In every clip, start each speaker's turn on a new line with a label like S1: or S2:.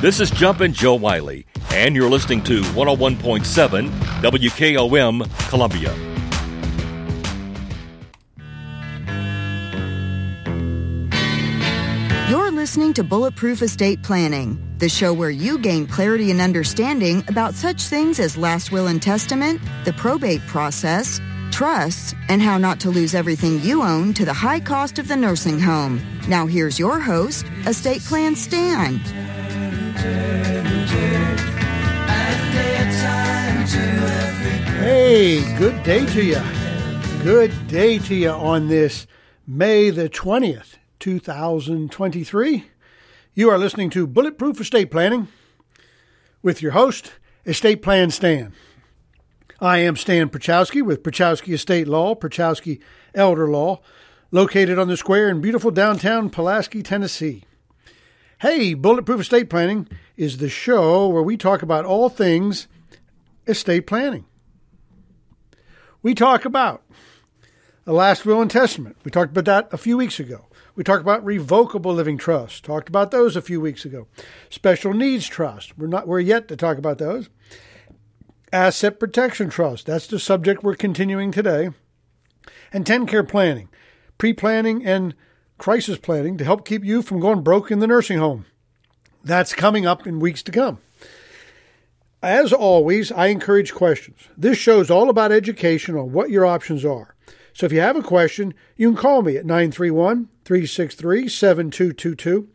S1: This is Jumpin' Joe Wiley, and you're listening to 101.7 WKOM Columbia.
S2: You're listening to Bulletproof Estate Planning, the show where you gain clarity and understanding about such things as last will and testament, the probate process, trusts, and how not to lose everything you own to the high cost of the nursing home. Now, here's your host, Estate Plan Stan.
S3: Hey, good day to you. Good day to you on this May the 20th, 2023. You are listening to Bulletproof Estate Planning with your host, Estate Plan Stan. I am Stan Pierchoski with Pierchoski Estate Law, Pierchoski Elder Law, located on the square in beautiful downtown Pulaski, Tennessee. Hey, Bulletproof Estate Planning is the show where we talk about all things estate planning. We talk about the last will and testament. We talked about that a few weeks ago. We talked about revocable living trusts. Talked about those a few weeks ago. Special needs trust. We're not we're yet to talk about those. Asset protection trust. That's the subject we're continuing today. And TennCare planning, pre-planning and crisis planning to help keep you from going broke in the nursing home. That's coming up in weeks to come. As always, I encourage questions. This show is all about education on what your options are. So if you have a question, you can call me at 931 363 7222,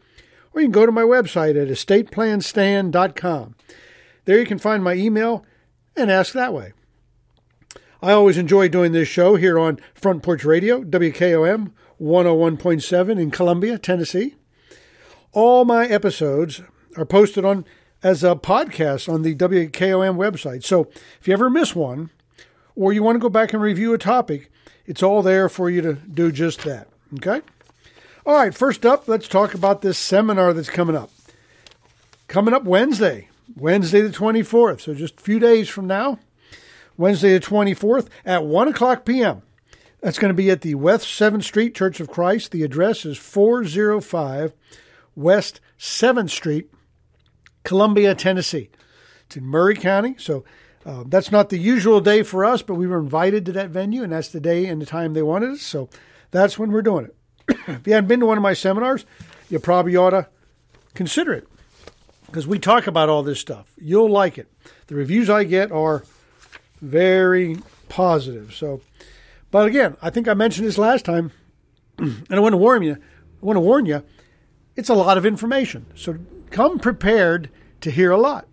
S3: or you can go to my website at estateplanstan.com. There you can find my email and ask that way. I always enjoy doing this show here on Front Porch Radio, WKOM 101.7 in Columbia, Tennessee. All my episodes are posted on as a podcast on the WKOM website. So if you ever miss one, or you want to go back and review a topic, it's all there for you to do just that. Okay? All right, first up, let's talk about this seminar that's coming up. Coming up Wednesday, Wednesday the 24th, so just a few days from now, Wednesday the 24th at 1 o'clock p.m. That's going to be at the West 7th Street Church of Christ. The address is 405 West 7th Street, Columbia, Tennessee. It's in Maury County. So uh, that's not the usual day for us, but we were invited to that venue, and that's the day and the time they wanted us. So that's when we're doing it. if you haven't been to one of my seminars, you probably ought to consider it because we talk about all this stuff. You'll like it. The reviews I get are very positive. So, but again, I think I mentioned this last time, and I want to warn you. I want to warn you. It's a lot of information. So come prepared to hear a lot.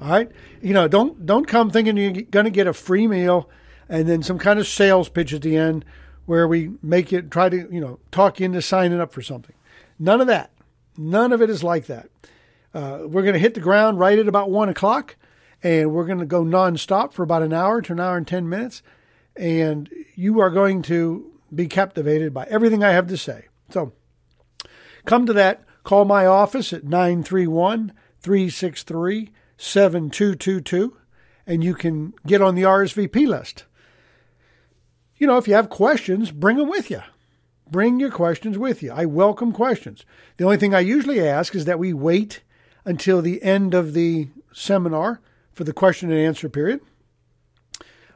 S3: All right, you know, don't don't come thinking you're going to get a free meal and then some kind of sales pitch at the end where we make it try to you know talk you into signing up for something. None of that. None of it is like that. Uh, we're going to hit the ground right at about one o'clock, and we're going to go nonstop for about an hour to an hour and ten minutes, and you are going to be captivated by everything I have to say. So, come to that Call my office at 931 363 7222 and you can get on the RSVP list. You know, if you have questions, bring them with you. Bring your questions with you. I welcome questions. The only thing I usually ask is that we wait until the end of the seminar for the question and answer period.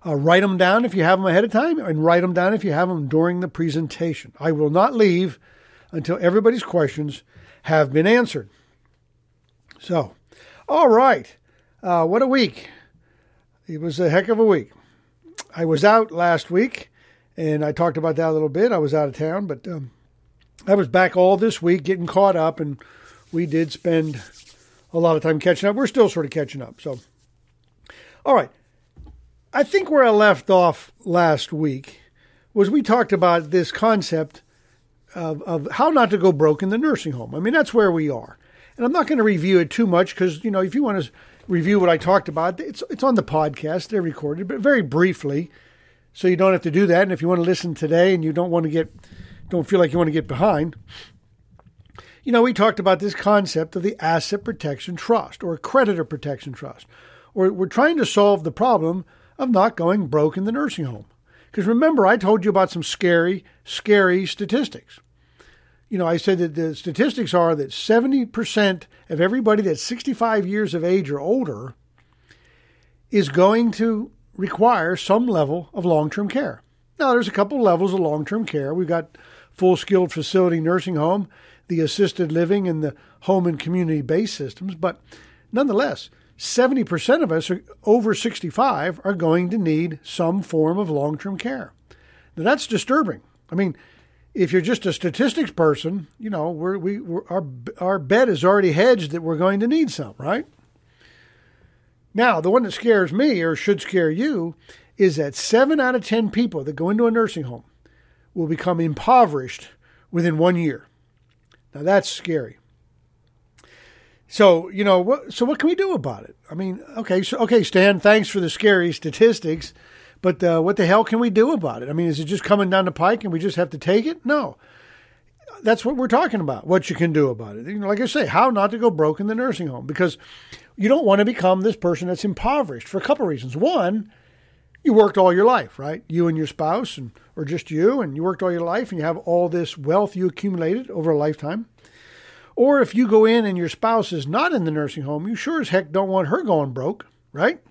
S3: Uh, write them down if you have them ahead of time, and write them down if you have them during the presentation. I will not leave until everybody's questions have been answered. So, all right. Uh, what a week. It was a heck of a week. I was out last week, and I talked about that a little bit. I was out of town, but um, I was back all this week getting caught up, and we did spend a lot of time catching up. We're still sort of catching up. So, all right. I think where I left off last week was we talked about this concept of, of how not to go broke in the nursing home. I mean, that's where we are. And I'm not going to review it too much because, you know, if you want to review what I talked about, it's, it's on the podcast. They're recorded, but very briefly. So you don't have to do that. And if you want to listen today and you don't want to get, don't feel like you want to get behind, you know, we talked about this concept of the asset protection trust or creditor protection trust. Or we're trying to solve the problem of not going broke in the nursing home. Because remember, I told you about some scary, scary statistics. you know, I said that the statistics are that 70% of everybody that's 65 years of age or older is going to require some level of long term care. Now, there's a couple levels of long term care. We've got full skilled facility nursing home, the assisted living, and the home and community based systems. But nonetheless, 70% of us are over 65 are going to need some form of long term care. Now, that's disturbing. I mean, if you're just a statistics person, you know, we're, we, we're, our, our bet is already hedged that we're going to need some, right? Now, the one that scares me or should scare you is that seven out of 10 people that go into a nursing home will become impoverished within one year. Now, that's scary. So, you know, what, so what can we do about it? I mean, okay, so, okay, Stan, thanks for the scary statistics, but uh, what the hell can we do about it? I mean, is it just coming down the pike and we just have to take it? No. That's what we're talking about, what you can do about it. You know, like I say, how not to go broke in the nursing home because you don't want to become this person that's impoverished for a couple of reasons. One, you worked all your life, right? You and your spouse, and or just you, and you worked all your life, and you have all this wealth you accumulated over a lifetime. Or if you go in and your spouse is not in the nursing home, you sure as heck don't want her going broke, right?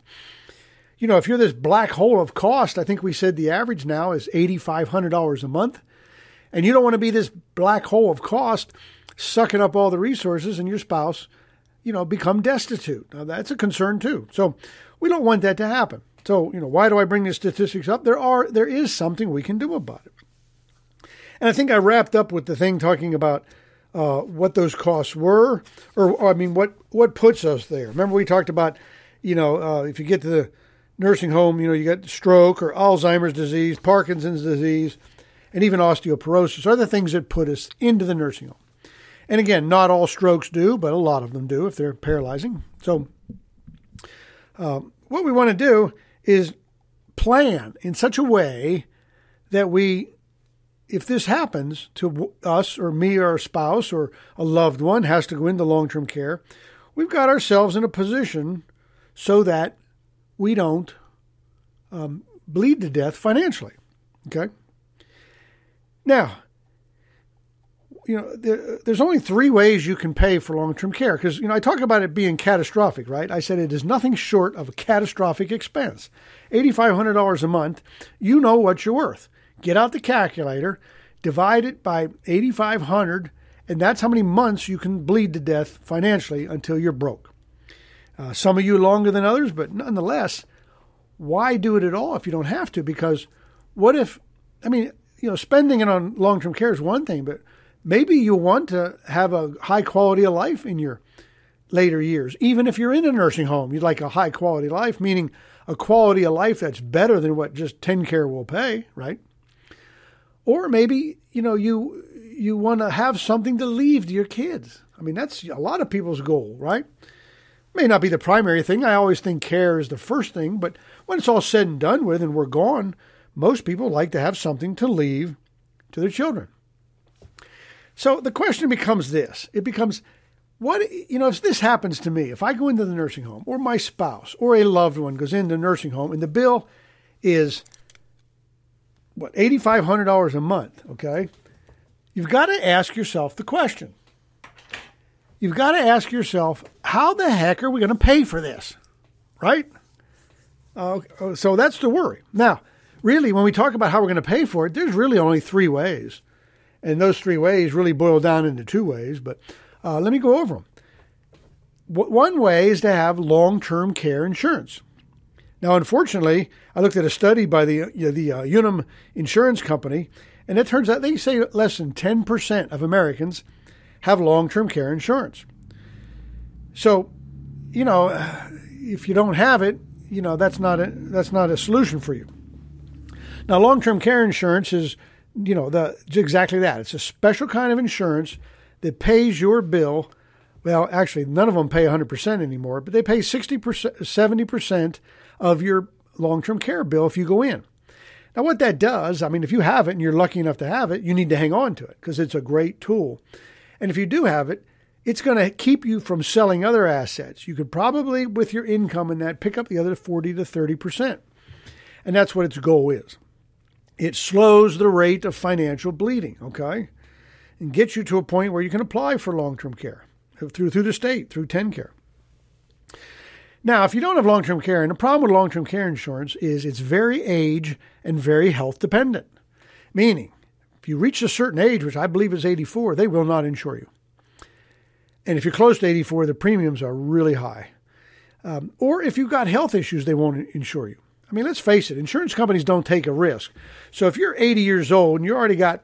S3: You know, if you're this black hole of cost, I think we said the average now is $8,500 a month. And you don't want to be this black hole of cost sucking up all the resources and your spouse you know, become destitute. Now, that's a concern too. So we don't want that to happen. So, you know, why do I bring the statistics up? There are there is something we can do about it. And I think I wrapped up with the thing talking about uh, what those costs were, or, or, I mean, what what puts us there. Remember, we talked about, you know, uh, if you get to the nursing home, you know, you got stroke or Alzheimer's disease, Parkinson's disease, and even osteoporosis are the things that put us into the nursing home. And again, not all strokes do, but a lot of them do if they're paralyzing. So, uh, what we want to do is plan in such a way that we, if this happens to us or me or a spouse or a loved one has to go into long term care, we've got ourselves in a position so that we don't um, bleed to death financially. Okay? Now, you know, there, there's only three ways you can pay for long term care because, you know, I talk about it being catastrophic, right? I said it is nothing short of a catastrophic expense. $8,500 a month, you know what you're worth. Get out the calculator, divide it by 8,500, and that's how many months you can bleed to death financially until you're broke. Uh, some of you longer than others, but nonetheless, why do it at all if you don't have to? Because what if, I mean, you know, spending it on long term care is one thing, but maybe you want to have a high quality of life in your later years. Even if you're in a nursing home, you'd like a high quality life, meaning a quality of life that's better than what just TennCare will pay, right? Or maybe, you know, you you want to have something to leave to your kids. I mean, that's a lot of people's goal, right? May not be the primary thing. I always think care is the first thing, but when it's all said and done with and we're gone, most people like to have something to leave to their children. So the question becomes this it becomes, what, you know, if this happens to me, if I go into the nursing home or my spouse or a loved one goes into the nursing home and the bill is, what, $8,500 a month, okay? You've got to ask yourself the question. You've got to ask yourself, how the heck are we going to pay for this? Right? Uh, so that's the worry. Now, really, when we talk about how we're going to pay for it, there's really only three ways. And those three ways really boil down into two ways, but uh, let me go over them. one way is to have long term care insurance. Now, unfortunately, I looked at a study by the, you know, the uh, Unum Insurance Company, and it turns out they say less than 10% of Americans have long term care insurance. So, you know, if you don't have it, you know, that's not a, that's not a solution for you. Now, long term care insurance is you know, the exactly that. It's a special kind of insurance that pays your bill. Well, actually, none of them pay 100% anymore, but they pay 60%, 70% of your long term care bill if you go in. Now, what that does, I mean, if you have it and you're lucky enough to have it, you need to hang on to it because it's a great tool. And if you do have it, it's going to keep you from selling other assets. You could probably, with your income in that, pick up the other 40 to 30%. And that's what its goal is. It slows the rate of financial bleeding, okay? and gets you to a point where you can apply for long term care through through the state, through TennCare. Now, if you don't have long term care, and the problem with long term care insurance is it's very age and very health dependent, meaning if you reach a certain age, which I believe is 84, they will not insure you. And if you're close to 84, the premiums are really high. Um, or if you've got health issues, they won't insure you. I mean, let's face it, insurance companies don't take a risk. So if you're 80 years old and you already got,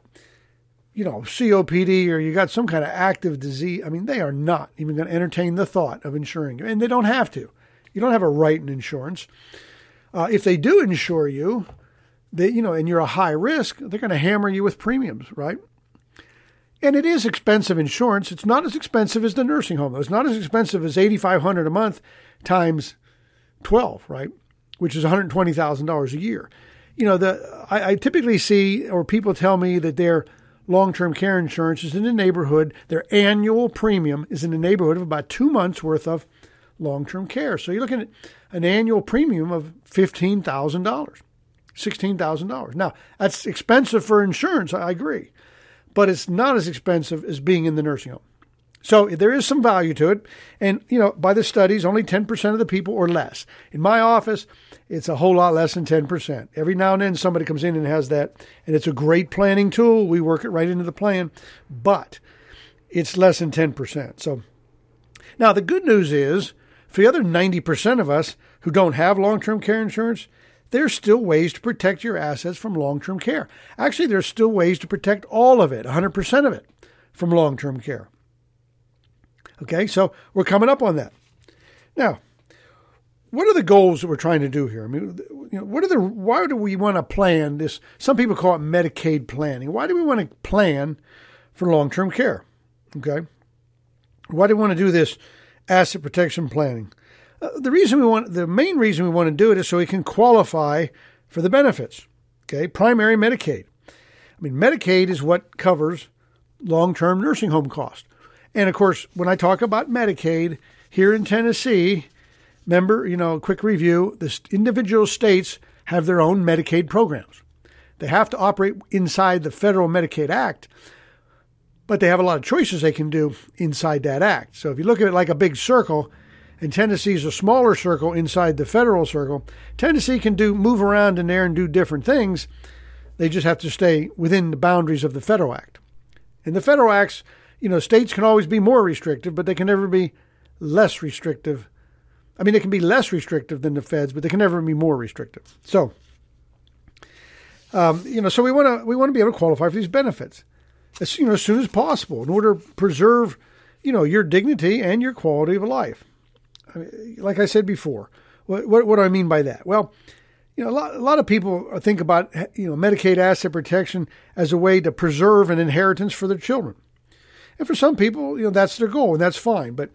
S3: you know, COPD or you got some kind of active disease, I mean, they are not even going to entertain the thought of insuring you. And they don't have to. You don't have a right in insurance. Uh, if they do insure you, they, you know, and you're a high risk, they're going to hammer you with premiums, right? And it is expensive insurance. It's not as expensive as the nursing home. It's not as expensive as eighty five hundred a month times twelve, right? Which is one hundred twenty thousand dollars a year. You know, the I, I typically see or people tell me that their long term care insurance is in the neighborhood. Their annual premium is in the neighborhood of about two months worth of long term care. So you're looking at an annual premium of fifteen thousand dollars, sixteen thousand dollars. Now that's expensive for insurance. I agree but it's not as expensive as being in the nursing home. So there is some value to it. And, you know, by the studies, only 10% of the people or less. In my office, it's a whole lot less than 10%. Every now and then somebody comes in and has that, and it's a great planning tool. We work it right into the plan, but it's less than 10%. So now the good news is for the other 90% of us who don't have long term care insurance, there's still ways to protect your assets from long term care. Actually, there's still ways to protect all of it, 100% of it, from long term care. Okay, so we're coming up on that. Now, what are the goals that we're trying to do here? I mean, you know, what are the why do we want to plan this? Some people call it Medicaid planning. Why do we want to plan for long term care? Okay, why do we want to do this asset protection planning? Uh, the reason we want, the main reason we want to do it is so we can qualify for the benefits. Okay, primary Medicaid. I mean, Medicaid is what covers long-term nursing home costs. And of course, when I talk about Medicaid here in Tennessee, remember, you know, quick review: the individual states have their own Medicaid programs. They have to operate inside the federal Medicaid Act, but they have a lot of choices they can do inside that act. So if you look at it like a big circle, and Tennessee is a smaller circle inside the federal circle, Tennessee can do move around in there and do different things. They just have to stay within the boundaries of the federal act. In the federal acts, you know, states can always be more restrictive, but they can never be less restrictive. I mean, they can be less restrictive than the feds, but they can never be more restrictive. So, um, you know, so we want to we want to be able to qualify for these benefits as you know as soon as possible in order to preserve, you know, your dignity and your quality of life. I mean, like I said before, what, what, what do I mean by that? Well, you know, a lot, a lot of people think about you know Medicaid asset protection as a way to preserve an inheritance for their children, and for some people, you know, that's their goal, and that's fine. But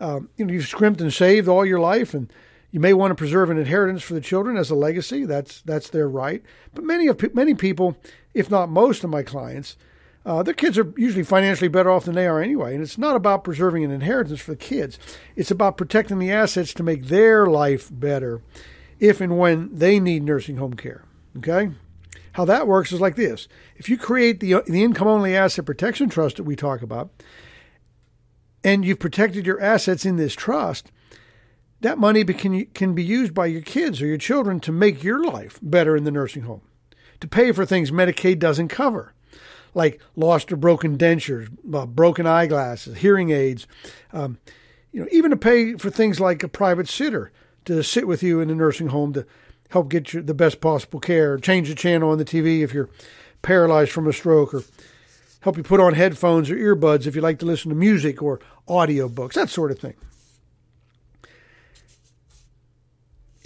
S3: um, you know, you've scrimped and saved all your life, and you may want to preserve an inheritance for the children as a legacy. That's that's their right. But many of many people, if not most of my clients, uh, their kids are usually financially better off than they are anyway. And it's not about preserving an inheritance for the kids, it's about protecting the assets to make their life better if and when they need nursing home care. Okay? How that works is like this. If you create the, the income only asset protection trust that we talk about, and you've protected your assets in this trust, that money can, can be used by your kids or your children to make your life better in the nursing home, to pay for things Medicaid doesn't cover like lost or broken dentures, uh, broken eyeglasses, hearing aids, um, you know, even to pay for things like a private sitter to sit with you in a nursing home to help get you the best possible care, change the channel on the TV if you're paralyzed from a stroke, or help you put on headphones or earbuds if you like to listen to music or audio books, that sort of thing.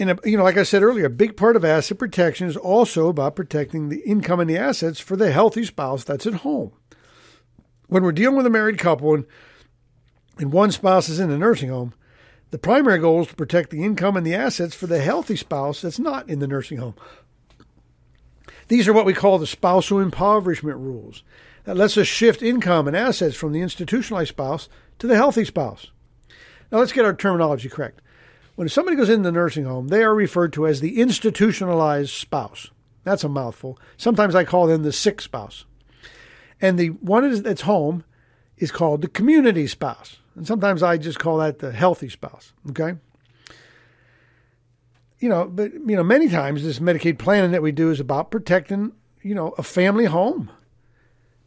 S3: and uh, you know, like I said earlier, a big part of asset protection is also about protecting the income and the assets for the healthy spouse that's at home. When we're dealing with a married couple and and one spouse is in a nursing home, the primary goal is to protect the income and the assets for the healthy spouse that's not in the nursing home. These are what we call the spousal impoverishment rules. That lets us shift income and assets from the institutionalized spouse to the healthy spouse. Now let's get our terminology correct. When somebody goes in the nursing home, they are referred to as the institutionalized spouse. That's a mouthful. Sometimes I call them the sick spouse. And the one that's home is called the community spouse. And sometimes I just call that the healthy spouse. Okay. You know, but, you know, many times this Medicaid planning that we do is about protecting, you know, a family home.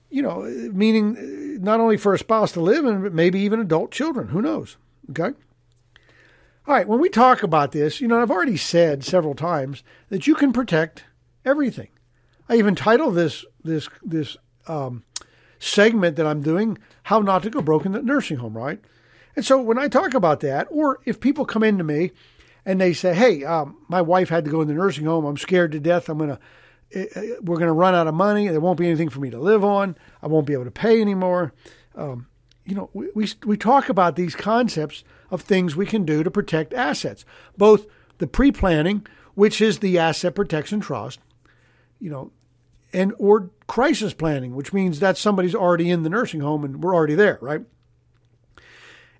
S3: You know, meaning not only for a spouse to live in, but maybe even adult children. Who knows? Okay. All right, when we talk about this, you know, I've already said several times that you can protect everything. I even titled this this this um, segment that I'm doing "How Not to Go Broke in the Nursing Home," right? And so when I talk about that, or if people come into me and they say, "Hey, um, my wife had to go in the nursing home. I'm scared to death. I'm gonna eh, eh, we're gonna run out of money. There won't be anything for me to live on. I won't be able to pay anymore." Um, you know, we, we, we talk about these concepts of things we can do to protect assets, both the pre planning, which is the asset protection trust, you know, and or crisis planning, which means that somebody's already in the nursing home and we're already there, right?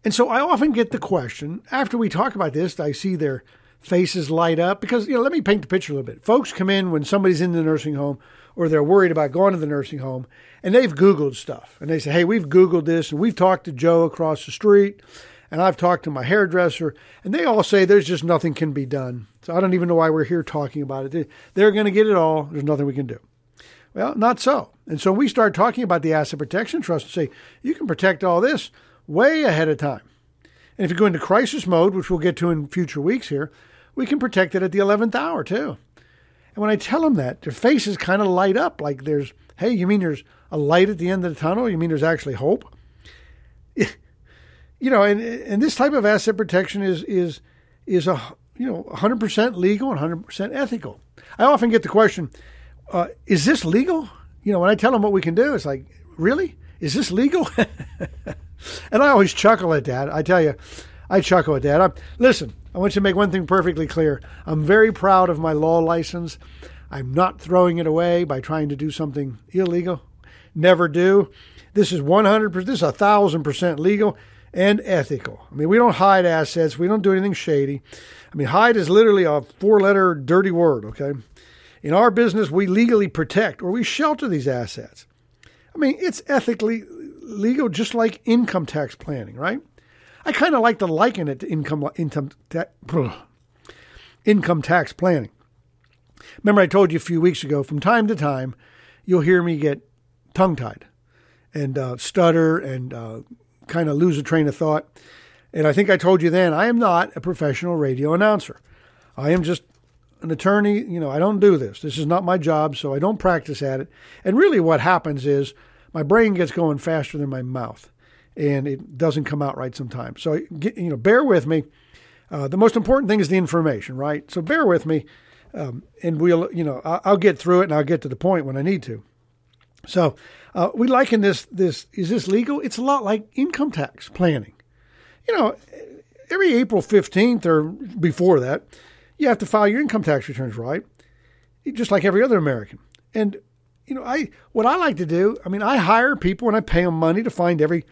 S3: And so I often get the question after we talk about this, I see their faces light up because, you know, let me paint the picture a little bit. Folks come in when somebody's in the nursing home or they're worried about going to the nursing home and they've Googled stuff and they say, hey, we've Googled this and we've talked to Joe across the street and I've talked to my hairdresser and they all say there's just nothing can be done. So I don't even know why we're here talking about it. They're going to get it all. There's nothing we can do. Well, not so. And so we start talking about the Asset Protection Trust and say, you can protect all this way ahead of time. And if you go into crisis mode, which we'll get to in future weeks here, we can protect it at the 11th hour too. And when I tell them that, their faces kind of light up like there's, hey, you mean there's a light at the end of the tunnel? You mean there's actually hope? you know, and and this type of asset protection is is is a you know 100% legal and 100% ethical. I often get the question, uh, is this legal? You know, when I tell them what we can do, it's like, really? Is this legal? and I always chuckle at that. I tell you, I chuckle at that. I'm, listen, I want you to make one thing perfectly clear. I'm very proud of my law license. I'm not throwing it away by trying to do something illegal. Never do. This is 100%, this is 1,000% legal and ethical. I mean, we don't hide assets. We don't do anything shady. I mean, hide is literally a four letter dirty word, okay? In our business, we legally protect or we shelter these assets. I mean, it's ethically legal, just like income tax planning, right? I kind of like to liken it to income income ta- income tax planning. Remember, I told you a few weeks ago. From time to time, you'll hear me get tongue tied and uh, stutter and uh, kind of lose a train of thought. And I think I told you then I am not a professional radio announcer. I am just an attorney. You know, I don't do this. This is not my job, so I don't practice at it. And really, what happens is my brain gets going faster than my mouth and it doesn't come out right sometimes. So, you know, bear with me. Uh, the most important thing is the information, right? So bear with me, um, and we'll, you know, I'll get through it and I'll get to the point when I need to. So uh, we liken this. This is this legal? It's a lot like income tax planning. You know, every April fifteenth or before that, you have to file your income tax returns, right? Just like every other American. And you know, I what I like to do. I mean, I hire people and I pay them money to find every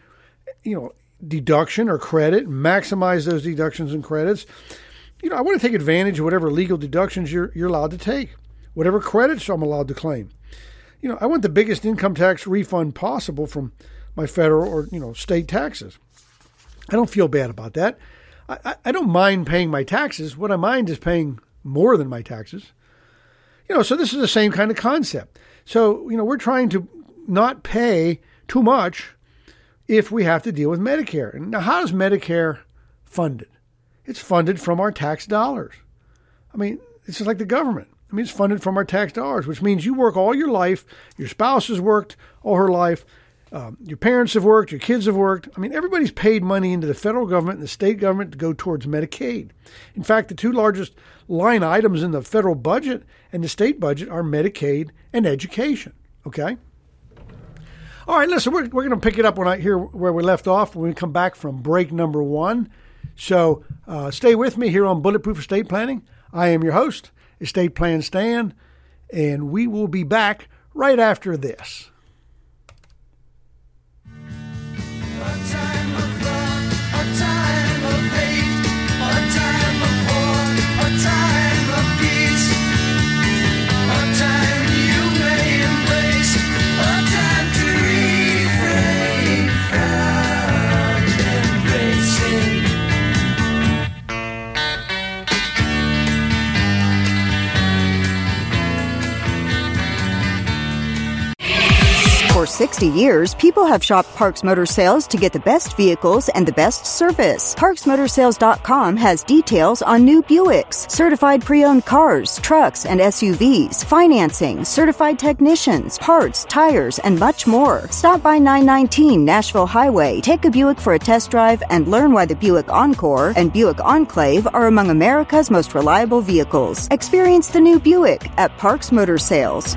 S3: you know, deduction or credit, maximize those deductions and credits. You know, I want to take advantage of whatever legal deductions you're you're allowed to take, whatever credits I'm allowed to claim. You know, I want the biggest income tax refund possible from my federal or you know state taxes. I don't feel bad about that. I, I don't mind paying my taxes. What I mind is paying more than my taxes. You know, so this is the same kind of concept. So, you know, we're trying to not pay too much if we have to deal with Medicare. Now, how is Medicare funded? It's funded from our tax dollars. I mean, it's just like the government. I mean, it's funded from our tax dollars, which means you work all your life, your spouse has worked all her life, um, your parents have worked, your kids have worked. I mean, everybody's paid money into the federal government and the state government to go towards Medicaid. In fact, the two largest line items in the federal budget and the state budget are Medicaid and education. Okay? All right, listen, we're, we're going to pick it up when I hear where we left off when we come back from break number one. So uh, stay with me here on Bulletproof Estate Planning. I am your host, Estate Plan Stan, and we will be back right after this.
S2: 60 years, people have shopped Parks Motor Sales to get the best vehicles and the best service. ParksMotorsales.com has details on new Buicks, certified pre-owned cars, trucks, and SUVs, financing, certified technicians, parts, tires, and much more. Stop by 919 Nashville Highway, take a Buick for a test drive, and learn why the Buick Encore and Buick Enclave are among America's most reliable vehicles. Experience the new Buick at Parks Motor Sales.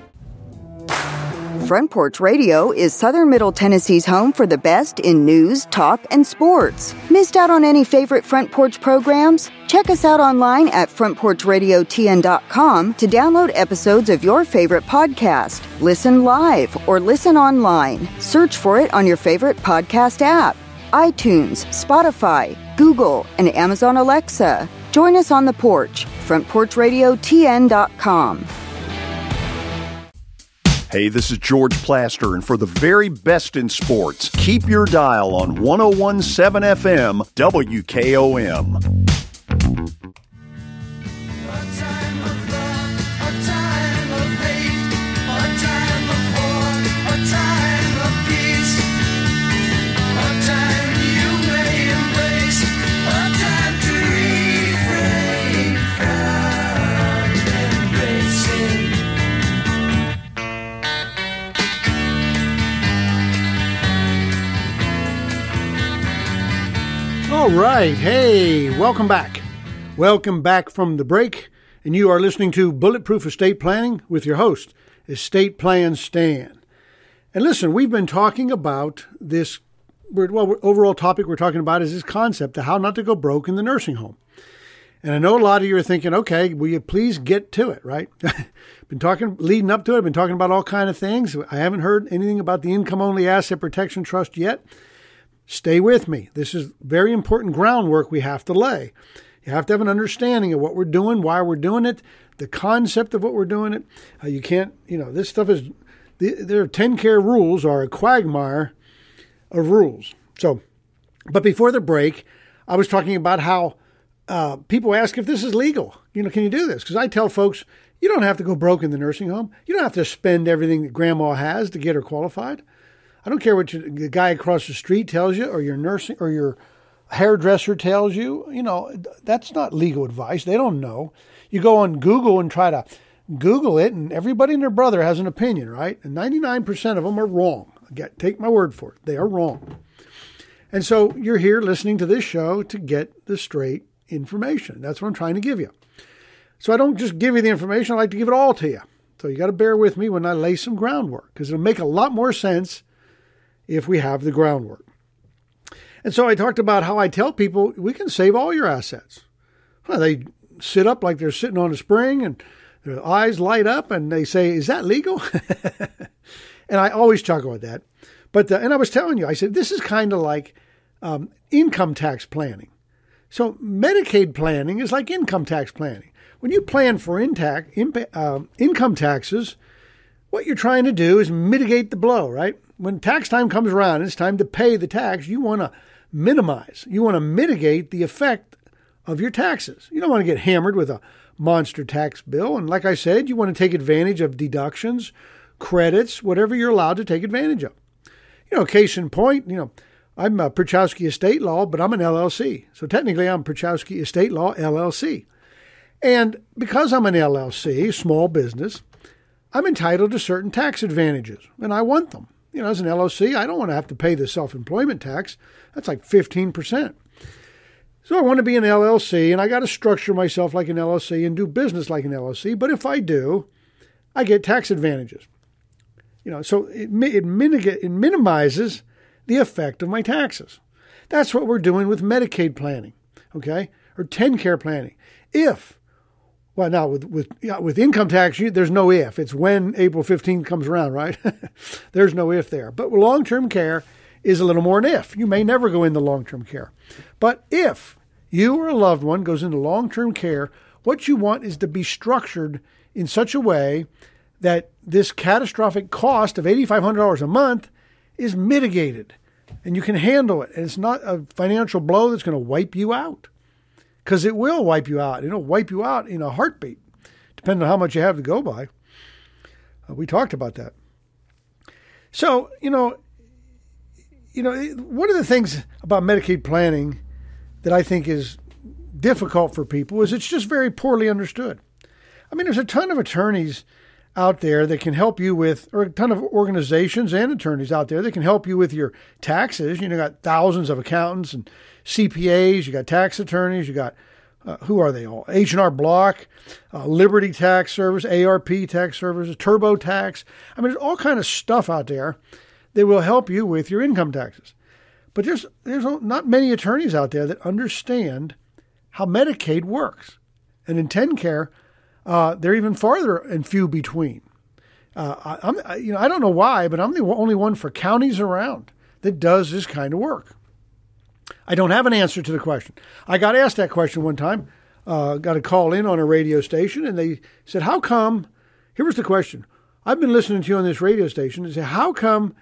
S2: Front Porch Radio is Southern Middle Tennessee's home for the best in news, talk, and sports. Missed out on any favorite Front Porch programs? Check us out online at frontporchradiotn.com to download episodes of your favorite podcast. Listen live or listen online. Search for it on your favorite podcast app iTunes, Spotify, Google, and Amazon Alexa. Join us on the porch, frontporchradiotn.com.
S4: Hey, this is George Plaster, and for the very best in sports, keep your dial on 1017 FM WKOM.
S3: All right. Hey, welcome back. Welcome back from the break. And you are listening to Bulletproof Estate Planning with your host, Estate Plan Stan. And listen, we've been talking about this, well, overall topic we're talking about is this concept of how not to go broke in the nursing home. And I know a lot of you are thinking, okay, will you please get to it, right? been talking, leading up to it, I've been talking about all kind of things. I haven't heard anything about the income only asset protection trust yet. Stay with me. This is very important groundwork we have to lay. You have to have an understanding of what we're doing, why we're doing it, the concept of what we're doing it. Uh, you can't, you know, this stuff is, there are TennCare rules are a quagmire of rules. So, but before the break, I was talking about how uh, people ask if this is legal. You know, can you do this? Because I tell folks, you don't have to go broke in the nursing home. You don't have to spend everything that grandma has to get her qualified. I don't care what you, the guy across the street tells you, or your nursing, or your hairdresser tells you. You know, that's not legal advice. They don't know. You go on Google and try to Google it, and everybody and their brother has an opinion, right? And 99% of them are wrong. Get, take my word for it. They are wrong. And so you're here listening to this show to get the straight information. That's what I'm trying to give you. So I don't just give you the information, I like to give it all to you. So you got to bear with me when I lay some groundwork because it'll make a lot more sense if we have the groundwork. And so I talked about how I tell people we can save all your assets. They sit up like they're sitting on a spring and their eyes light up and they say, Is that legal? and I always chuckle at that. But, uh, and I was telling you, I said, this is kind of like um, income tax planning. So Medicaid planning is like income tax planning. When you plan for intact, uh, income taxes, what you're trying to do is mitigate the blow, right? When tax time comes around, and it's time to pay the tax. You want to minimize, you want to mitigate the effect of your taxes. You don't want to get hammered with a monster tax bill. And like I said, you want to take advantage of deductions, credits, whatever you're allowed to take advantage of. You know, case in point, you know, I'm a Pierchoski Estate Law, but I'm an LLC. So technically, I'm Pierchoski Estate Law LLC. And because I'm an LLC, small business, I'm entitled to certain tax advantages, and I want them. You know, as an LLC, I don't want to have to pay the self employment tax. That's like 15%. So I want to be an LLC, and I got to structure myself like an LLC and do business like an LLC. But if I do, I get tax advantages. You know, so it, it, it minimizes the effect of my taxes. That's what we're doing with Medicaid planning, okay, or TennCare planning. If well, now with with yeah, with income tax, you, there's no if. It's when April 15th comes around, right? there's no if there. But long term care is a little more an if. You may never go into long term care, but if you or a loved one goes into long term care, what you want is to be structured in such a way that this catastrophic cost of $8,500 a month is mitigated and you can handle it. And it's not a financial blow that's going to wipe you out because it will wipe you out. It'll wipe you out in a heartbeat, depending on how much you have to go by. Uh, we talked about that. So, you know, you know, one of the things about Medicaid planning that I think is difficult for people is it's just very poorly understood. I mean, there's a ton of attorneys out there that can help you with, or a ton of organizations and attorneys out there that can help you with your taxes. You know, got thousands of accountants and CPAs. You got tax attorneys. You got uh, who are they all? H and R Block, uh, Liberty Tax Service, ARP Tax Services, TurboTax. I mean, there's all kind of stuff out there that will help you with your income taxes. But there's there's not many attorneys out there that understand how Medicaid works. And in TennCare, uh, they're even farther and few between. Uh, I, am you know, I don't know why, but I'm the only one for counties around that does this kind of work. I don't have an answer to the question. I got asked that question one time. Uh, got a call in on a radio station, and they said, "How come?" Here was the question. I've been listening to you on this radio station. They said, "How come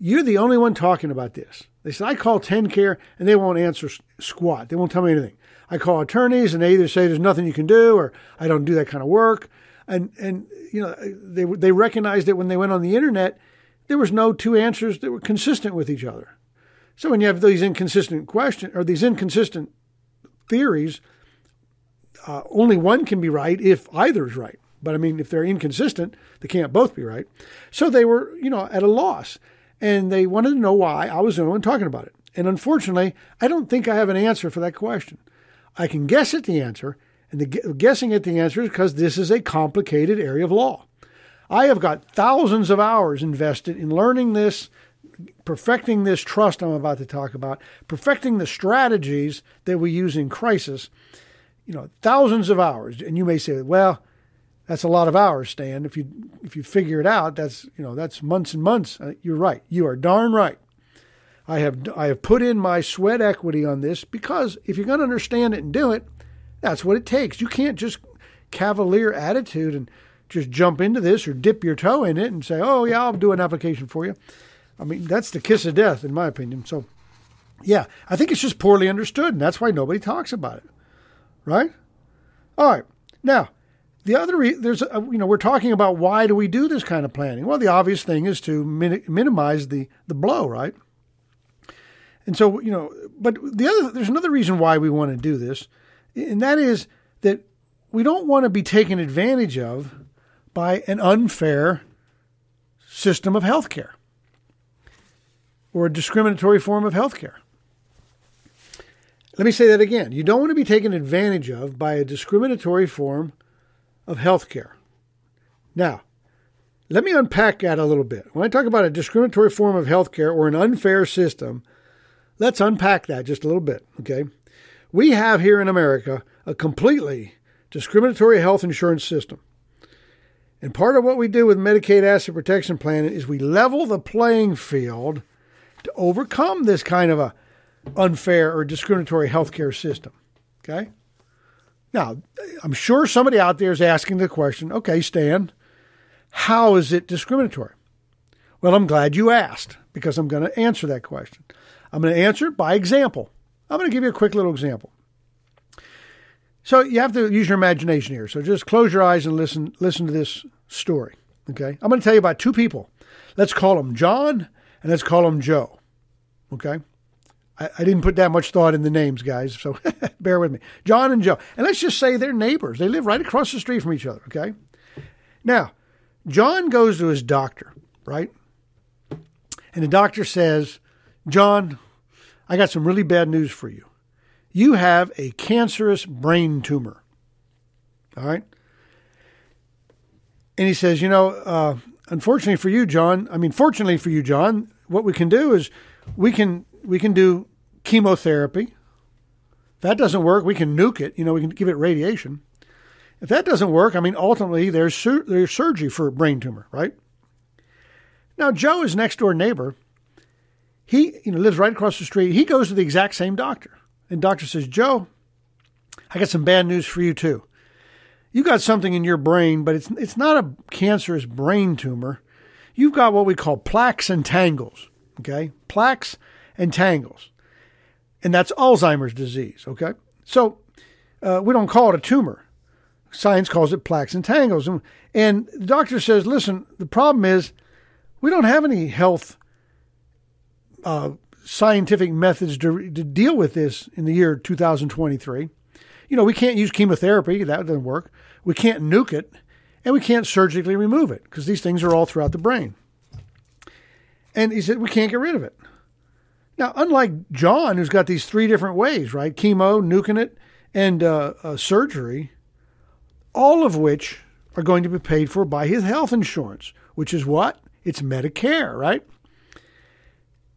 S3: you're the only one talking about this?" They said, "I call TennCare, and they won't answer squat. They won't tell me anything." I call attorneys and they either say there's nothing you can do or I don't do that kind of work. And, and you know, they, they recognized that when they went on the internet, there was no two answers that were consistent with each other. So when you have these inconsistent questions or these inconsistent theories, uh, only one can be right if either is right. But I mean, if they're inconsistent, they can't both be right. So they were, you know, at a loss, and they wanted to know why I was the only one talking about it. And unfortunately, I don't think I have an answer for that question. I can guess at the answer, and the guessing at the answer is because this is a complicated area of law. I have got thousands of hours invested in learning this, perfecting this trust I'm about to talk about, perfecting the strategies that we use in crisis. You know, thousands of hours, and you may say, "Well, that's a lot of hours, Stan. If you if you figure it out, that's you know that's months and months." Uh, you're right. You are darn right. I have I have put in my sweat equity on this because if you're going to understand it and do it, that's what it takes. You can't just cavalier attitude and just jump into this or dip your toe in it and say, "Oh yeah, I'll do an application for you." I mean, that's the kiss of death, in my opinion. So, yeah, I think it's just poorly understood, and that's why nobody talks about it, right? All right, now the other re- there's a, you know we're talking about why do we do this kind of planning? Well, the obvious thing is to min- minimize the the blow, right? And so, you know, but the other there's another reason why we want to do this, and that is that we don't want to be taken advantage of by an unfair system of healthcare or a discriminatory form of healthcare. Let me say that again. You don't want to be taken advantage of by a discriminatory form of healthcare. Now, Let me unpack that a little bit. When I talk about a discriminatory form of healthcare or an unfair system, let's unpack that just a little bit, okay? We have here in America a completely discriminatory health insurance system. And part of what we do with Medicaid Asset Protection Plan is we level the playing field to overcome this kind of a unfair or discriminatory healthcare system. Okay? Now, I'm sure somebody out there is asking the question, okay, Stan, how is it discriminatory? Well, I'm glad you asked because I'm going to answer that question. I'm going to answer it by example. I'm going to give you a quick little example. So you have to use your imagination here. So just close your eyes and listen listen to this story. Okay? I'm going to tell you about two people. Let's call them John and let's call them Joe. Okay? I, I didn't put that much thought in the names, guys, so bear with me. John and Joe. And let's just say they're neighbors. They live right across the street from each other, okay? Now, John goes to his doctor, right? And the doctor says, John, I got some really bad news for you. You have a cancerous brain tumor. All right? And he says, You know, uh, unfortunately for you, John, I mean, fortunately for you, John, what we can do is we can we can do chemotherapy. If that doesn't work, we can nuke it. You know, we can give it radiation. If that doesn't work, I mean, ultimately there's sur- there's surgery for a brain tumor, right? Now Joe is next door neighbor. He you know lives right across the street. He goes to the exact same doctor, and doctor says, Joe, I got some bad news for you too. You got something in your brain, but it's it's not a cancerous brain tumor. You've got what we call plaques and tangles. Okay, plaques and tangles, and that's Alzheimer's disease. Okay, so uh, we don't call it a tumor. Science calls it plaques and tangles. And, and the doctor says, listen, the problem is we don't have any health uh, scientific methods to, to deal with this in the year 2023. You know, we can't use chemotherapy, that doesn't work. We can't nuke it, and we can't surgically remove it because these things are all throughout the brain. And he said, we can't get rid of it. Now, unlike John, who's got these three different ways, right? Chemo, nuking it, and uh, uh, surgery, all of which are going to be paid for by his health insurance, which is what? It's Medicare, right?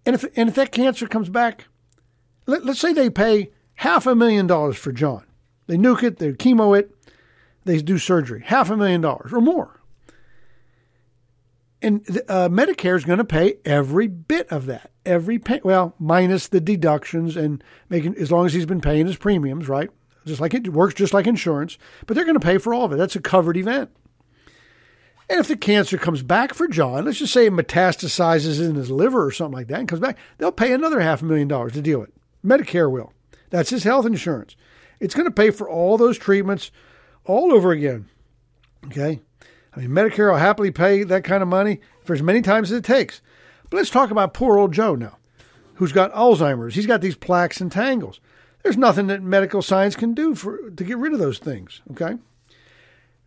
S3: And if, and if that cancer comes back, let, let's say they pay half a million dollars for John. They nuke it, they chemo it, they do surgery, half a million dollars or more. And uh, Medicare is going to pay every bit of that, every pay, well, minus the deductions and making as long as he's been paying his premiums, right? Just like it works, just like insurance, but they're going to pay for all of it. That's a covered event. And if the cancer comes back for John, let's just say it metastasizes in his liver or something like that and comes back, they'll pay another half a million dollars to deal with it. Medicare will. That's his health insurance. It's going to pay for all those treatments all over again. Okay? I mean, Medicare will happily pay that kind of money for as many times as it takes. But let's talk about poor old Joe now, who's got Alzheimer's. He's got these plaques and tangles. There's nothing that medical science can do for to get rid of those things. Okay.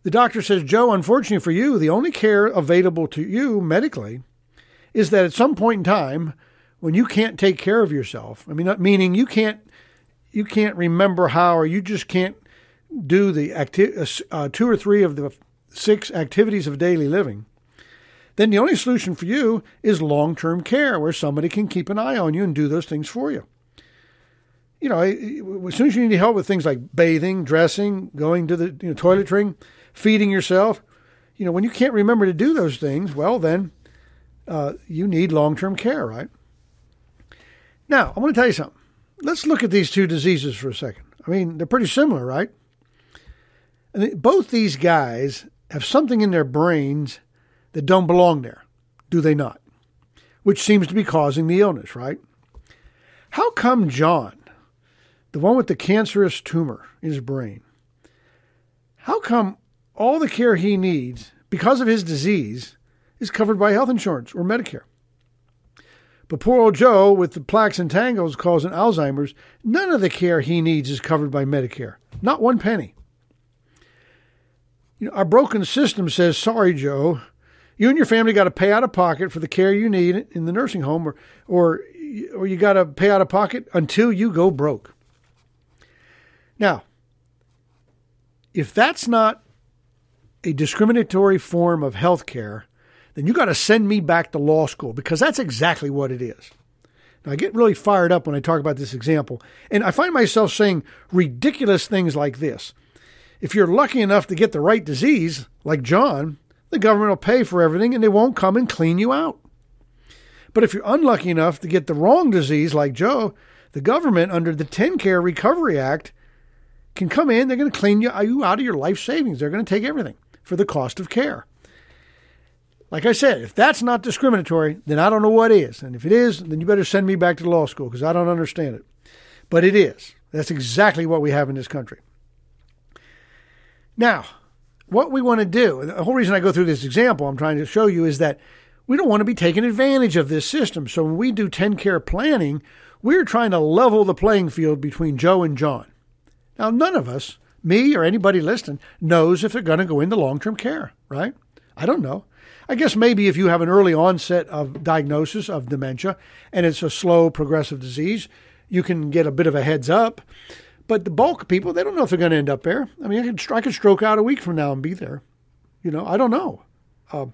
S3: The doctor says, Joe, unfortunately for you, the only care available to you medically is that at some point in time, when you can't take care of yourself, I mean, meaning you can't you can't remember how, or you just can't do the acti- uh, uh two or three of the six activities of daily living, then the only solution for you is long term care where somebody can keep an eye on you and do those things for you. You know, as soon as you need help with things like bathing, dressing, going to the you know, feeding yourself, you know, when you can't remember to do those things, well, then uh, you need long term care, right? Now, I want to tell you something. Let's look at these two diseases for a second. I mean, they're pretty similar, right? And both these guys have something in their brains that don't belong there, do they not? Which seems to be causing the illness, right? How come John, the one with the cancerous tumor in his brain, how come all the care he needs because of his disease is covered by health insurance or Medicare? But poor old Joe with the plaques and tangles causing Alzheimer's, none of the care he needs is covered by Medicare. Not one penny. You know, our broken system says, sorry, Joe, you and your family got to pay out of pocket for the care you need in the nursing home, or, or, or you got to pay out of pocket until you go broke. Now, if that's not a discriminatory form of health care, then you got to send me back to law school because that's exactly what it is. Now, I get really fired up when I talk about this example, and I find myself saying ridiculous things like this. If you're lucky enough to get the right disease, like John, the government will pay for everything and they won't come and clean you out. But if you're unlucky enough to get the wrong disease, like Joe, the government, under the TennCare Recovery Act, can come in. They're going to clean you out of your life savings. They're going to take everything for the cost of care. Like I said, if that's not discriminatory, then I don't know what is. And if it is, then you better send me back to law school because I don't understand it. But it is. That's exactly what we have in this country. Now, what we want to do, the whole reason I go through this example I'm trying to show you is that we don't want to be taking advantage of this system. So when we do TennCare planning, we're trying to level the playing field between Joe and John. Now, none of us, me or anybody listening, knows if they're going to go into long term care, right? I don't know. I guess maybe if you have an early onset of diagnosis of dementia and it's a slow progressive disease, you can get a bit of a heads up. But the bulk of people, they don't know if they're going to end up there. I mean, I could, I could stroke out a week from now and be there. You know, I don't know. Uh,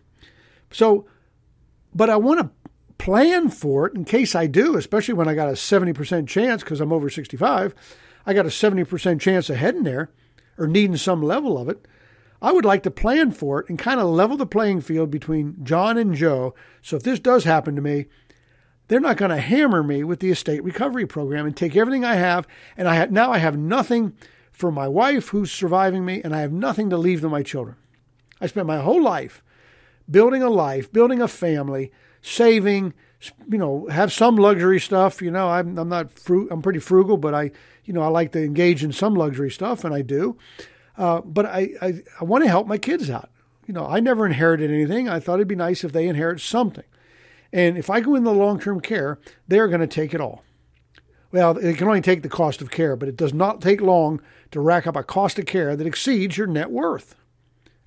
S3: so, but I want to plan for it in case I do, especially when I got a 70% chance because I'm over 65. I got a 70% chance of heading there or needing some level of it. I would like to plan for it and kind of level the playing field between John and Joe. So if this does happen to me, they're not going to hammer me with the estate recovery program and take everything I have. And I have, now I have nothing for my wife who's surviving me, and I have nothing to leave to my children. I spent my whole life building a life, building a family, saving, you know, have some luxury stuff. You know, I'm, I'm not fru- I'm pretty frugal, but I, you know, I like to engage in some luxury stuff, and I do. Uh, but I, I, I want to help my kids out. You know, I never inherited anything. I thought it'd be nice if they inherit something. And if I go into long term care, they're going to take it all. Well, it can only take the cost of care, but it does not take long to rack up a cost of care that exceeds your net worth.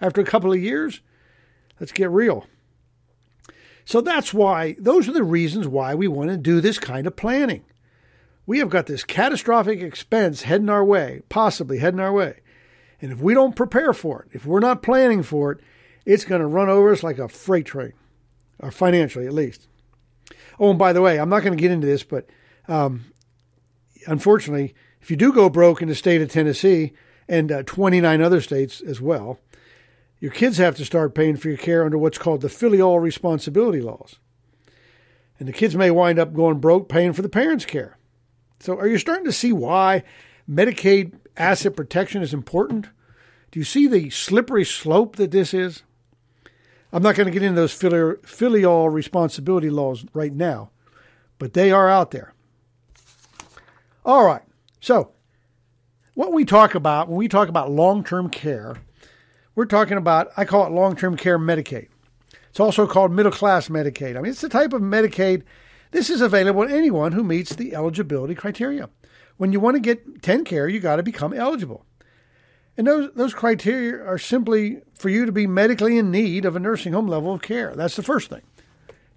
S3: After a couple of years, let's get real. So that's why, those are the reasons why we want to do this kind of planning. We have got this catastrophic expense heading our way, possibly heading our way. And if we don't prepare for it, if we're not planning for it, it's going to run over us like a freight train, or financially at least. Oh, and by the way, I'm not going to get into this, but um, unfortunately, if you do go broke in the state of Tennessee and uh, 29 other states as well, your kids have to start paying for your care under what's called the filial responsibility laws. And the kids may wind up going broke paying for the parents' care. So, are you starting to see why Medicaid asset protection is important? Do you see the slippery slope that this is? I'm not going to get into those filial responsibility laws right now, but they are out there. All right. So, what we talk about when we talk about long term care, we're talking about, I call it long term care Medicaid. It's also called middle class Medicaid. I mean, it's the type of Medicaid. This is available to anyone who meets the eligibility criteria when you want to get TennCare, you got to become eligible. And those, those criteria are simply for you to be medically in need of a nursing home level of care. That's the first thing.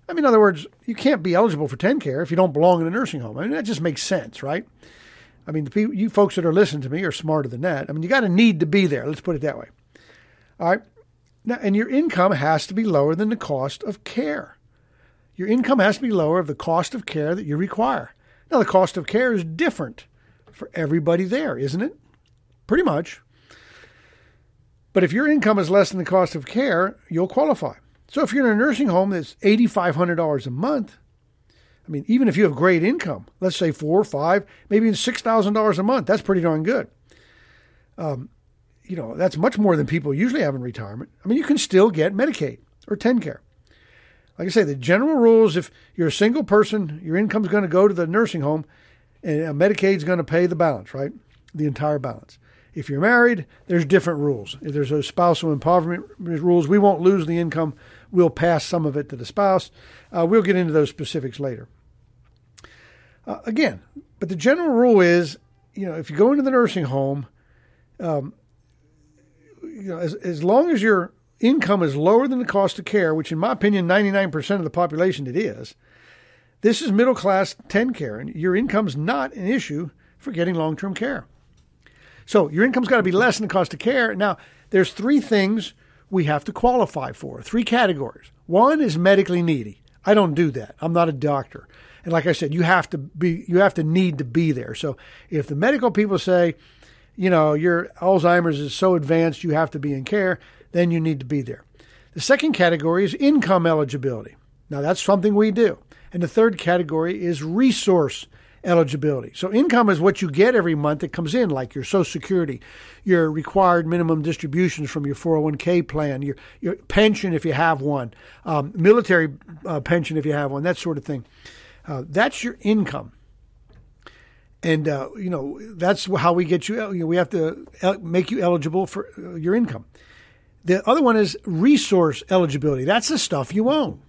S3: I mean, in other words, you can't be eligible for TennCare if you don't belong in a nursing home. I mean, that just makes sense, right? I mean, the people, you folks that are listening to me are smarter than that. I mean, you got to need to be there. Let's put it that way. All right. Now, and your income has to be lower than the cost of care. Your income has to be lower of the cost of care that you require. Now, the cost of care is different for everybody there, isn't it? Pretty much. But if your income is less than the cost of care, you'll qualify. So if you're in a nursing home that's $8,500 a month, I mean, even if you have great income, let's say four, or five, maybe even $6,000 a month, that's pretty darn good. Um, you know, that's much more than people usually have in retirement. I mean, you can still get Medicaid or TennCare. Like I say, the general rules if you're a single person, your income's going to go to the nursing home and Medicaid's going to pay the balance, right? The entire balance. If you're married, there's different rules. If there's a spousal impoverishment rules, we won't lose the income. We'll pass some of it to the spouse. Uh, we'll get into those specifics later. Uh, again, but the general rule is, you know, if you go into the nursing home, um, you know, as, as long as your income is lower than the cost of care, which in my opinion, 99% of the population it is, this is middle class TennCare, and your income's not an issue for getting long term care. So your income's got to be less than the cost of care. Now, there's three things we have to qualify for, three categories. One is medically needy. I don't do that. I'm not a doctor. And like I said, you have to be you have to need to be there. So if the medical people say, you know, your Alzheimer's is so advanced you have to be in care, then you need to be there. The second category is income eligibility. Now that's something we do. And the third category is resource eligibility. So income is what you get every month that comes in, like your Social Security, your required minimum distributions from your 401k plan, your, your pension if you have one, um, military uh, pension if you have one, that sort of thing. Uh, that's your income. And, uh, you know, that's how we get you, you know, we have to make you eligible for uh, your income. The other one is resource eligibility. That's the stuff you own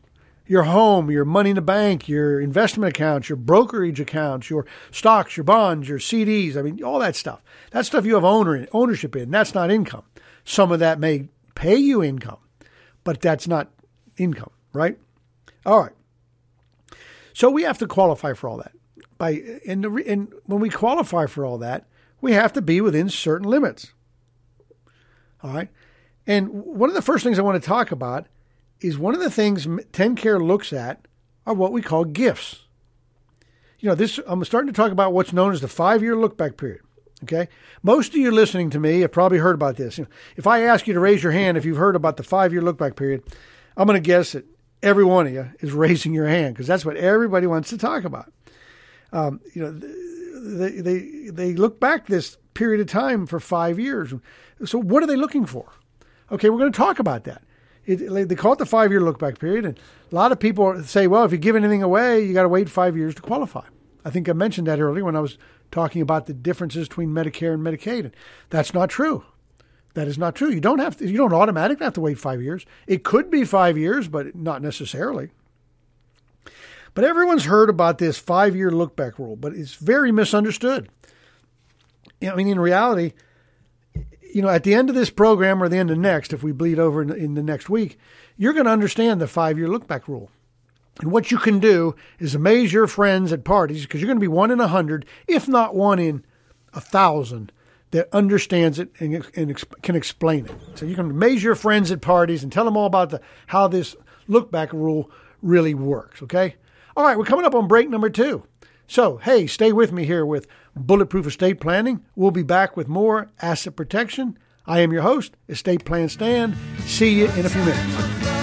S3: your home, your money in the bank, your investment accounts, your brokerage accounts, your stocks, your bonds, your CDs. I mean, all that stuff. That stuff you have owner ownership in. That's not income. Some of that may pay you income, but that's not income, right? All right. So we have to qualify for all that. By and, the, and when we qualify for all that, we have to be within certain limits. All right. And one of the first things I want to talk about is one of the things TennCare looks at are what we call gifts. You know, this I'm starting to talk about what's known as the five-year look-back period. Okay, most of you listening to me have probably heard about this. If I ask you to raise your hand if you've heard about the five-year look-back period, I'm going to guess that every one of you is raising your hand because that's what everybody wants to talk about. Um, you know, they, they they look back this period of time for five years. So what are they looking for? Okay, we're going to talk about that. It, they call it the five year look back period. And a lot of people say, well, if you give anything away, you got to wait five years to qualify. I think I mentioned that earlier when I was talking about the differences between Medicare and Medicaid. That's not true. That is not true. You don't have to, you don't automatically have to wait five years. It could be five years, but not necessarily. But everyone's heard about this five year look back rule, but it's very misunderstood. I mean, in reality, you know, at the end of this program or the end of next, if we bleed over in, in the next week, you're going to understand the five year look back rule. And what you can do is amaze your friends at parties because you're going to be one in a hundred, if not one in a thousand, that understands it and, and can explain it. So you can amaze your friends at parties and tell them all about the, how this look back rule really works. Okay. All right, we're coming up on break number two. So, hey, stay with me here with Bulletproof Estate Planning. We'll be back with more asset protection. I am your host, Estate Plan Stan. See you in a few minutes.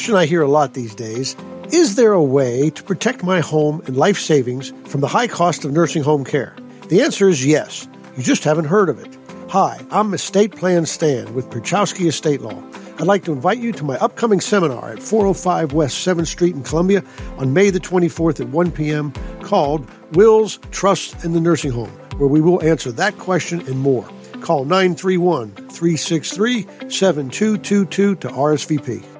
S3: Question I hear a lot these days is there a way to protect my home and life savings from the high cost of nursing home care? The answer is yes. You just haven't heard of it. Hi, I'm Estate Plan Stan with Pierchoski Estate Law. I'd like to invite you to my upcoming seminar at 405 West 7th Street in Columbia on May the 24th at 1 p.m. called Wills, Trust, and the Nursing Home, where we will answer that question and more. Call 931 363 7222 to RSVP.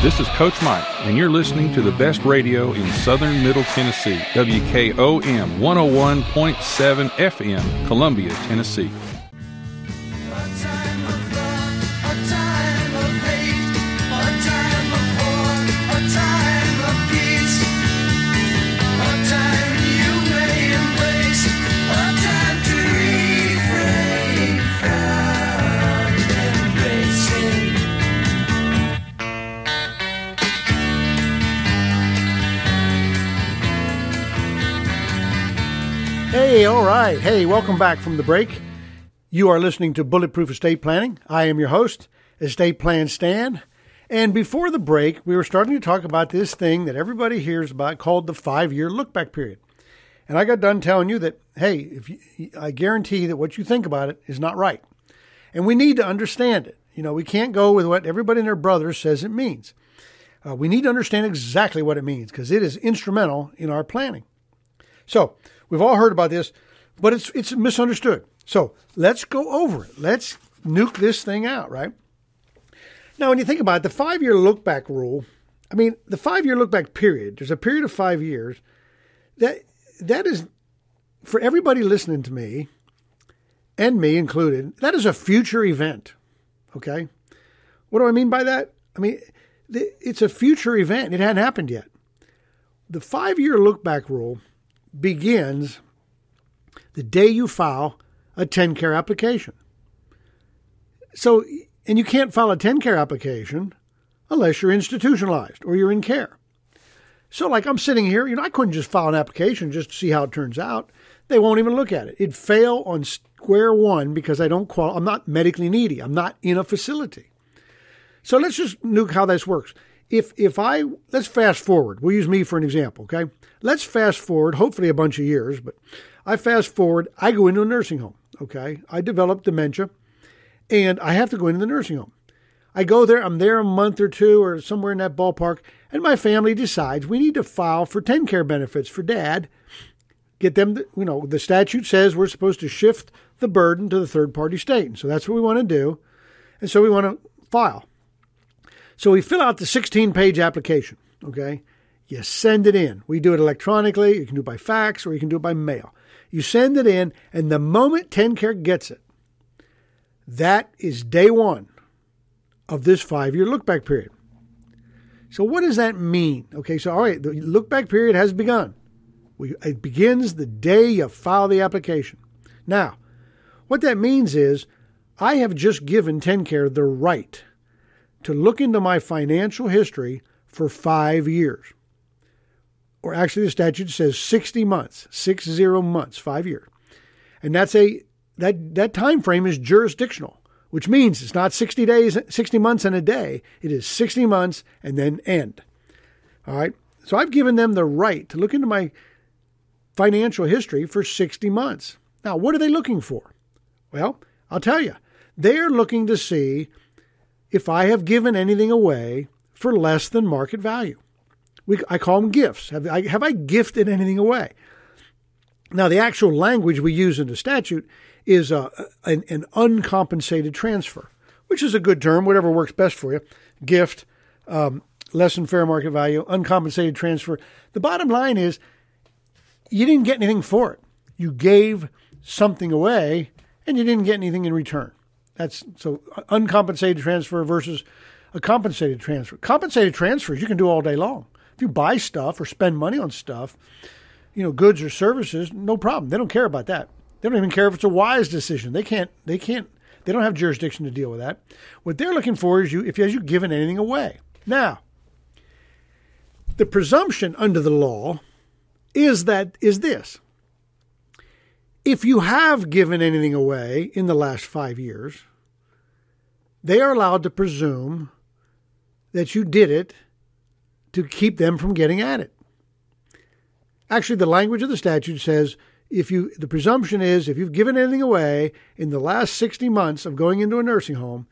S5: This is Coach Mike, and you're listening to the best radio in southern Middle Tennessee, WKOM 101.7 FM, Columbia, Tennessee.
S3: All right. Hey, welcome back from the break. You are listening to Bulletproof Estate Planning. I am your host, Estate Plan Stan. And before the break, we were starting to talk about this thing that everybody hears about called the five year look back period. And I got done telling you that, hey, if you, I guarantee that what you think about it is not right. And we need to understand it. You know, we can't go with what everybody and their brother says it means. Uh, we need to understand exactly what it means because it is instrumental in our planning. So, We've all heard about this, but it's it's misunderstood. So let's go over it. Let's nuke this thing out, right? Now, when you think about it, the five year look back rule, I mean, the five year look back period, there's a period of five years that that is for everybody listening to me and me included, that is a future event. Okay. What do I mean by that? I mean, it's a future event. It hadn't happened yet. The five year look back rule begins the day you file a TennCare application. So, and you can't file a TennCare application unless you're institutionalized or you're in care. So, like I'm sitting here, you know, I couldn't just file an application just to see how it turns out. They won't even look at it. It'd fail on square one because I don't qual. I'm not medically needy. I'm not in a facility. So let's just nuke how this works if if I let's fast forward. We'll use me for an example, okay? Let's fast forward, hopefully a bunch of years, but I fast forward, I go into a nursing home, okay? I develop dementia and I have to go into the nursing home. I go there, I'm there a month or two or somewhere in that ballpark, and my family decides we need to file for TennCare benefits for dad. Get them, to, you know, the statute says we're supposed to shift the burden to the third party state. And so that's what we want to do. And so we want to file. So we fill out the 16 page application, okay? You send it in. We do it electronically. You can do it by fax or you can do it by mail. You send it in, and the moment TennCare gets it, that is day one of this five year look back period. So, what does that mean? Okay, so all right, the look back period has begun. We, it begins the day you file the application. Now, what that means is I have just given TennCare the right to look into my financial history for five years. Or actually, the statute says 60 months, six zero months, five years. And that's a that that time frame is jurisdictional, which means it's not 60 days, 60 months and a day. It is 60 months and then end. All right. So I've given them the right to look into my financial history for 60 months. Now, what are they looking for? Well, I'll tell you. They're looking to see if I have given anything away for less than market value. We, I call them gifts. Have I, have I gifted anything away? Now, the actual language we use in the statute is an, an, uncompensated transfer, which is a good term, whatever works best for you. Gift, um, less than fair market value, uncompensated transfer. The bottom line is you didn't get anything for it. You gave something away and you didn't get anything in return. That's so uncompensated transfer versus a compensated transfer. Compensated transfers you can do all day long. If you buy stuff or spend money on stuff, you know, goods or services, no problem. They don't care about that. They don't even care if it's a wise decision. They can't. They can't. They don't have jurisdiction to deal with that. What they're looking for is you if has you given anything away. Now, the presumption under the law is that is this. If you have given anything away in the last five years, they are allowed to presume that you did it to keep them from getting at it. Actually, the language of the statute says if you the presumption is if you've given anything away in the last 60 months of going into a nursing home,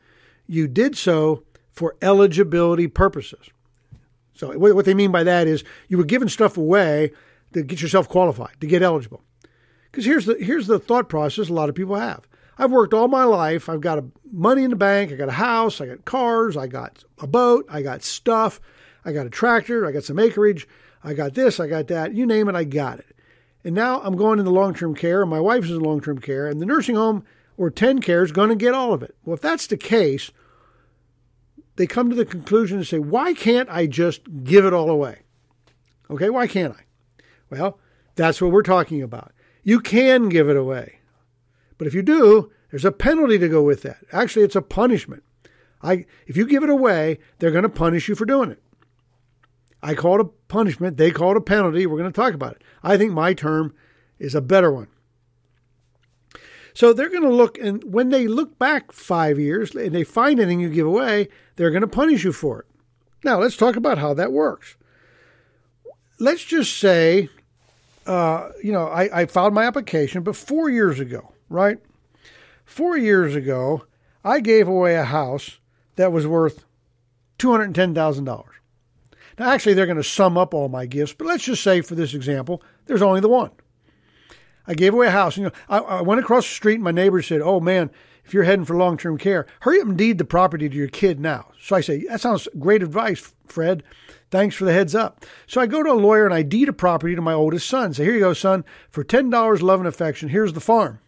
S3: you did so for eligibility purposes. So what they mean by that is you were giving stuff away to get yourself qualified, to get eligible. Because here's the here's the thought process a lot of people have. I've worked all my life. I've got a, money in the bank. I got a house. I got cars. I got a boat. I got stuff. I got a tractor. I got some acreage. I got this. I got that. You name it. I got it. And now I'm going into long term care, and my wife's in long term care, and the nursing home or TennCare is going to get all of it. Well, if that's the case, they come to the conclusion and say, why can't I just give it all away? Okay, why can't I? Well, that's what we're talking about. You can give it away. But if you do, there's a penalty to go with that. Actually, it's a punishment. I, if you give it away, they're going to punish you for doing it. I call it a punishment. They call it a penalty. We're going to talk about it. I think my term is a better one. So they're going to look, and when they look back five years and they find anything you give away, they're going to punish you for it. Now, let's talk about how that works. Let's just say, uh, you know, I, I filed my application, but four years ago, right? Four years ago, I gave away a house that was worth $210,000. Now, actually, they're going to sum up all my gifts, but let's just say for this example, there's only the one. I gave away a house. You know, I, I went across the street and my neighbor said, Oh man, if you're heading for long term care, hurry up and deed the property to your kid now. So I say, That sounds great advice, Fred. Thanks for the heads up. So I go to a lawyer and I deed a property to my oldest son. Say, Here you go, son. For $10 love and affection, here's the farm.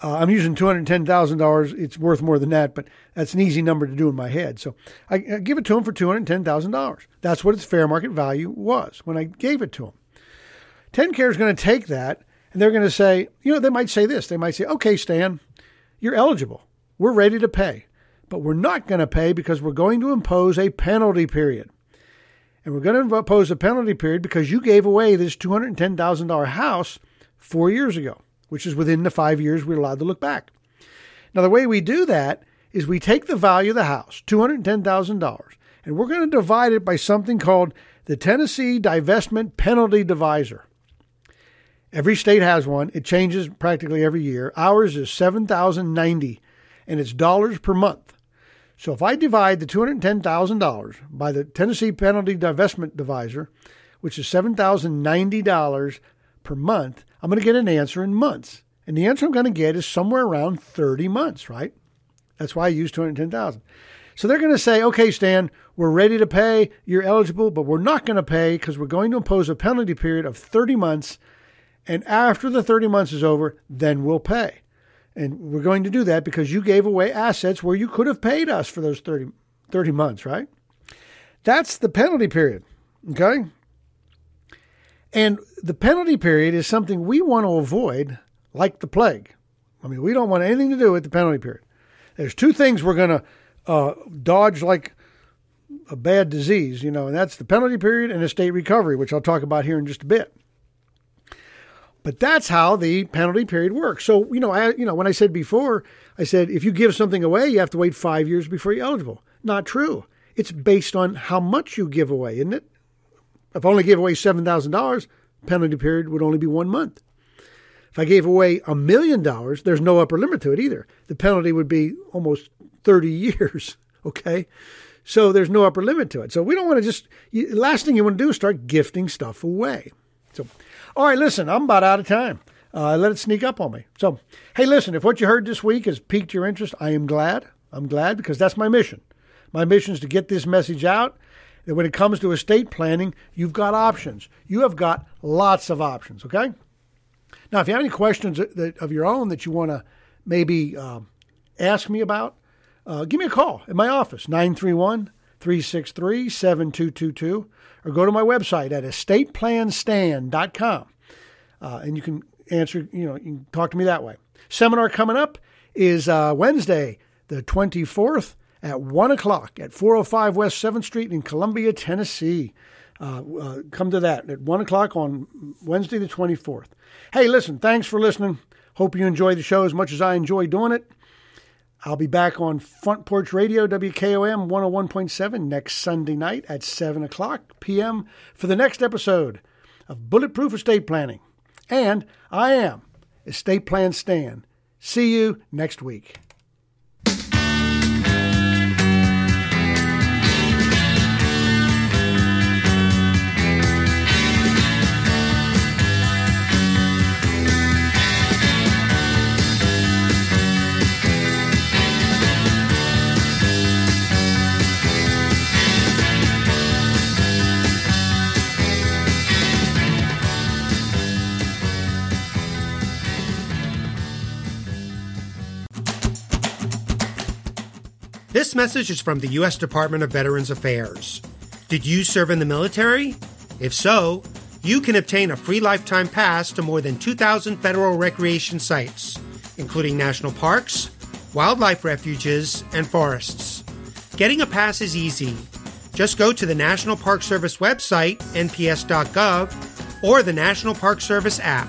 S3: Uh, I'm using $210,000. It's worth more than that, but that's an easy number to do in my head. So I, I give it to him for $210,000. That's what its fair market value was when I gave it to him. TennCare is going to take that and they're going to say, you know, they might say this. They might say, okay, Stan, you're eligible. We're ready to pay, but we're not going to pay because we're going to impose a penalty period. And we're going to impose a penalty period because you gave away this $210,000 house four years ago which is within the five years we're allowed to look back. Now, the way we do that is we take the value of the house, $210,000, and we're going to divide it by something called the Tennessee Divestment Penalty Divisor. Every state has one. It changes practically every year. Ours is 7,090 and it's dollars per month. So if I divide the $210,000 by the Tennessee Penalty Divestment Divisor, which is $7,090 per month, I'm going to get an answer in months. And the answer I'm going to get is somewhere around 30 months, right? That's why I use 210,000. So they're going to say, okay, Stan, we're ready to pay. You're eligible, but we're not going to pay because we're going to impose a penalty period of 30 months. And after the 30 months is over, then we'll pay. And we're going to do that because you gave away assets where you could have paid us for those 30, 30 months, right? That's the penalty period. Okay. And the penalty period is something we want to avoid like the plague. I mean, we don't want anything to do with the penalty period. There's two things we're going to uh, dodge like a bad disease, you know, and that's the penalty period and estate recovery, which I'll talk about here in just a bit. But that's how the penalty period works. So, you know, I, you know, when I said before, I said if you give something away, you have to wait five years before you're eligible. Not true. It's based on how much you give away, isn't it? If I only gave away seven thousand dollars, penalty period would only be one month. If I gave away a million dollars, there's no upper limit to it either. The penalty would be almost 30 years. Okay. So there's no upper limit to it. So we don't want to just, last thing you want to do is start gifting stuff away. So, all right, listen, I'm about out of time. Uh, let it sneak up on me. So, hey, listen, if what you heard this week has piqued your interest, I am glad. I'm glad because that's my mission. My mission is to get this message out that when it comes to estate planning, you've got options. You have got lots of options, okay? Now, if you have any questions of your own that you want to maybe um, ask me about, uh, give me a call at my office, 931 363 7222, or go to my website at estateplanstan.com. Uh, and you can answer, you know, you can talk to me that way. Seminar coming up is uh, Wednesday, the 24th at 1 o'clock at 405 West 7th Street in Columbia, Tennessee. Uh, uh, come to that at 1 o'clock on Wednesday, the 24th. Hey, listen, thanks for listening. Hope you enjoy the show as much as I enjoy doing it. I'll be back on Front Porch Radio, WKOM 101.7, next Sunday night at 7 o'clock p.m. for the next episode of Bulletproof Estate Planning. And I am Estate Plan Stan. See you next week.
S6: This message is from the U.S. Department of Veterans Affairs. Did you serve in the military? If so, you can obtain a free lifetime pass to more than 2,000 federal recreation sites, including national parks, wildlife refuges, and forests. Getting a pass is easy. Just go to the National Park Service website, nps.gov, or the National Park Service app.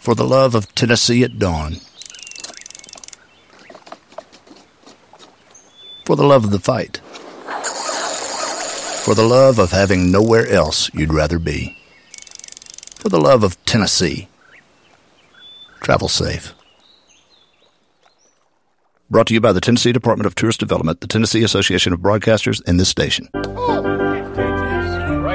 S7: For the love of Tennessee at dawn, for the love of the fight, for the love of having nowhere else you'd rather be, for the love of Tennessee. Travel safe. Brought to you by the Tennessee Department of Tourist Development, the Tennessee Association of Broadcasters, and this station.
S8: Oh.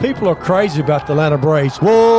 S8: People are crazy about the Atlanta Braves. Whoa!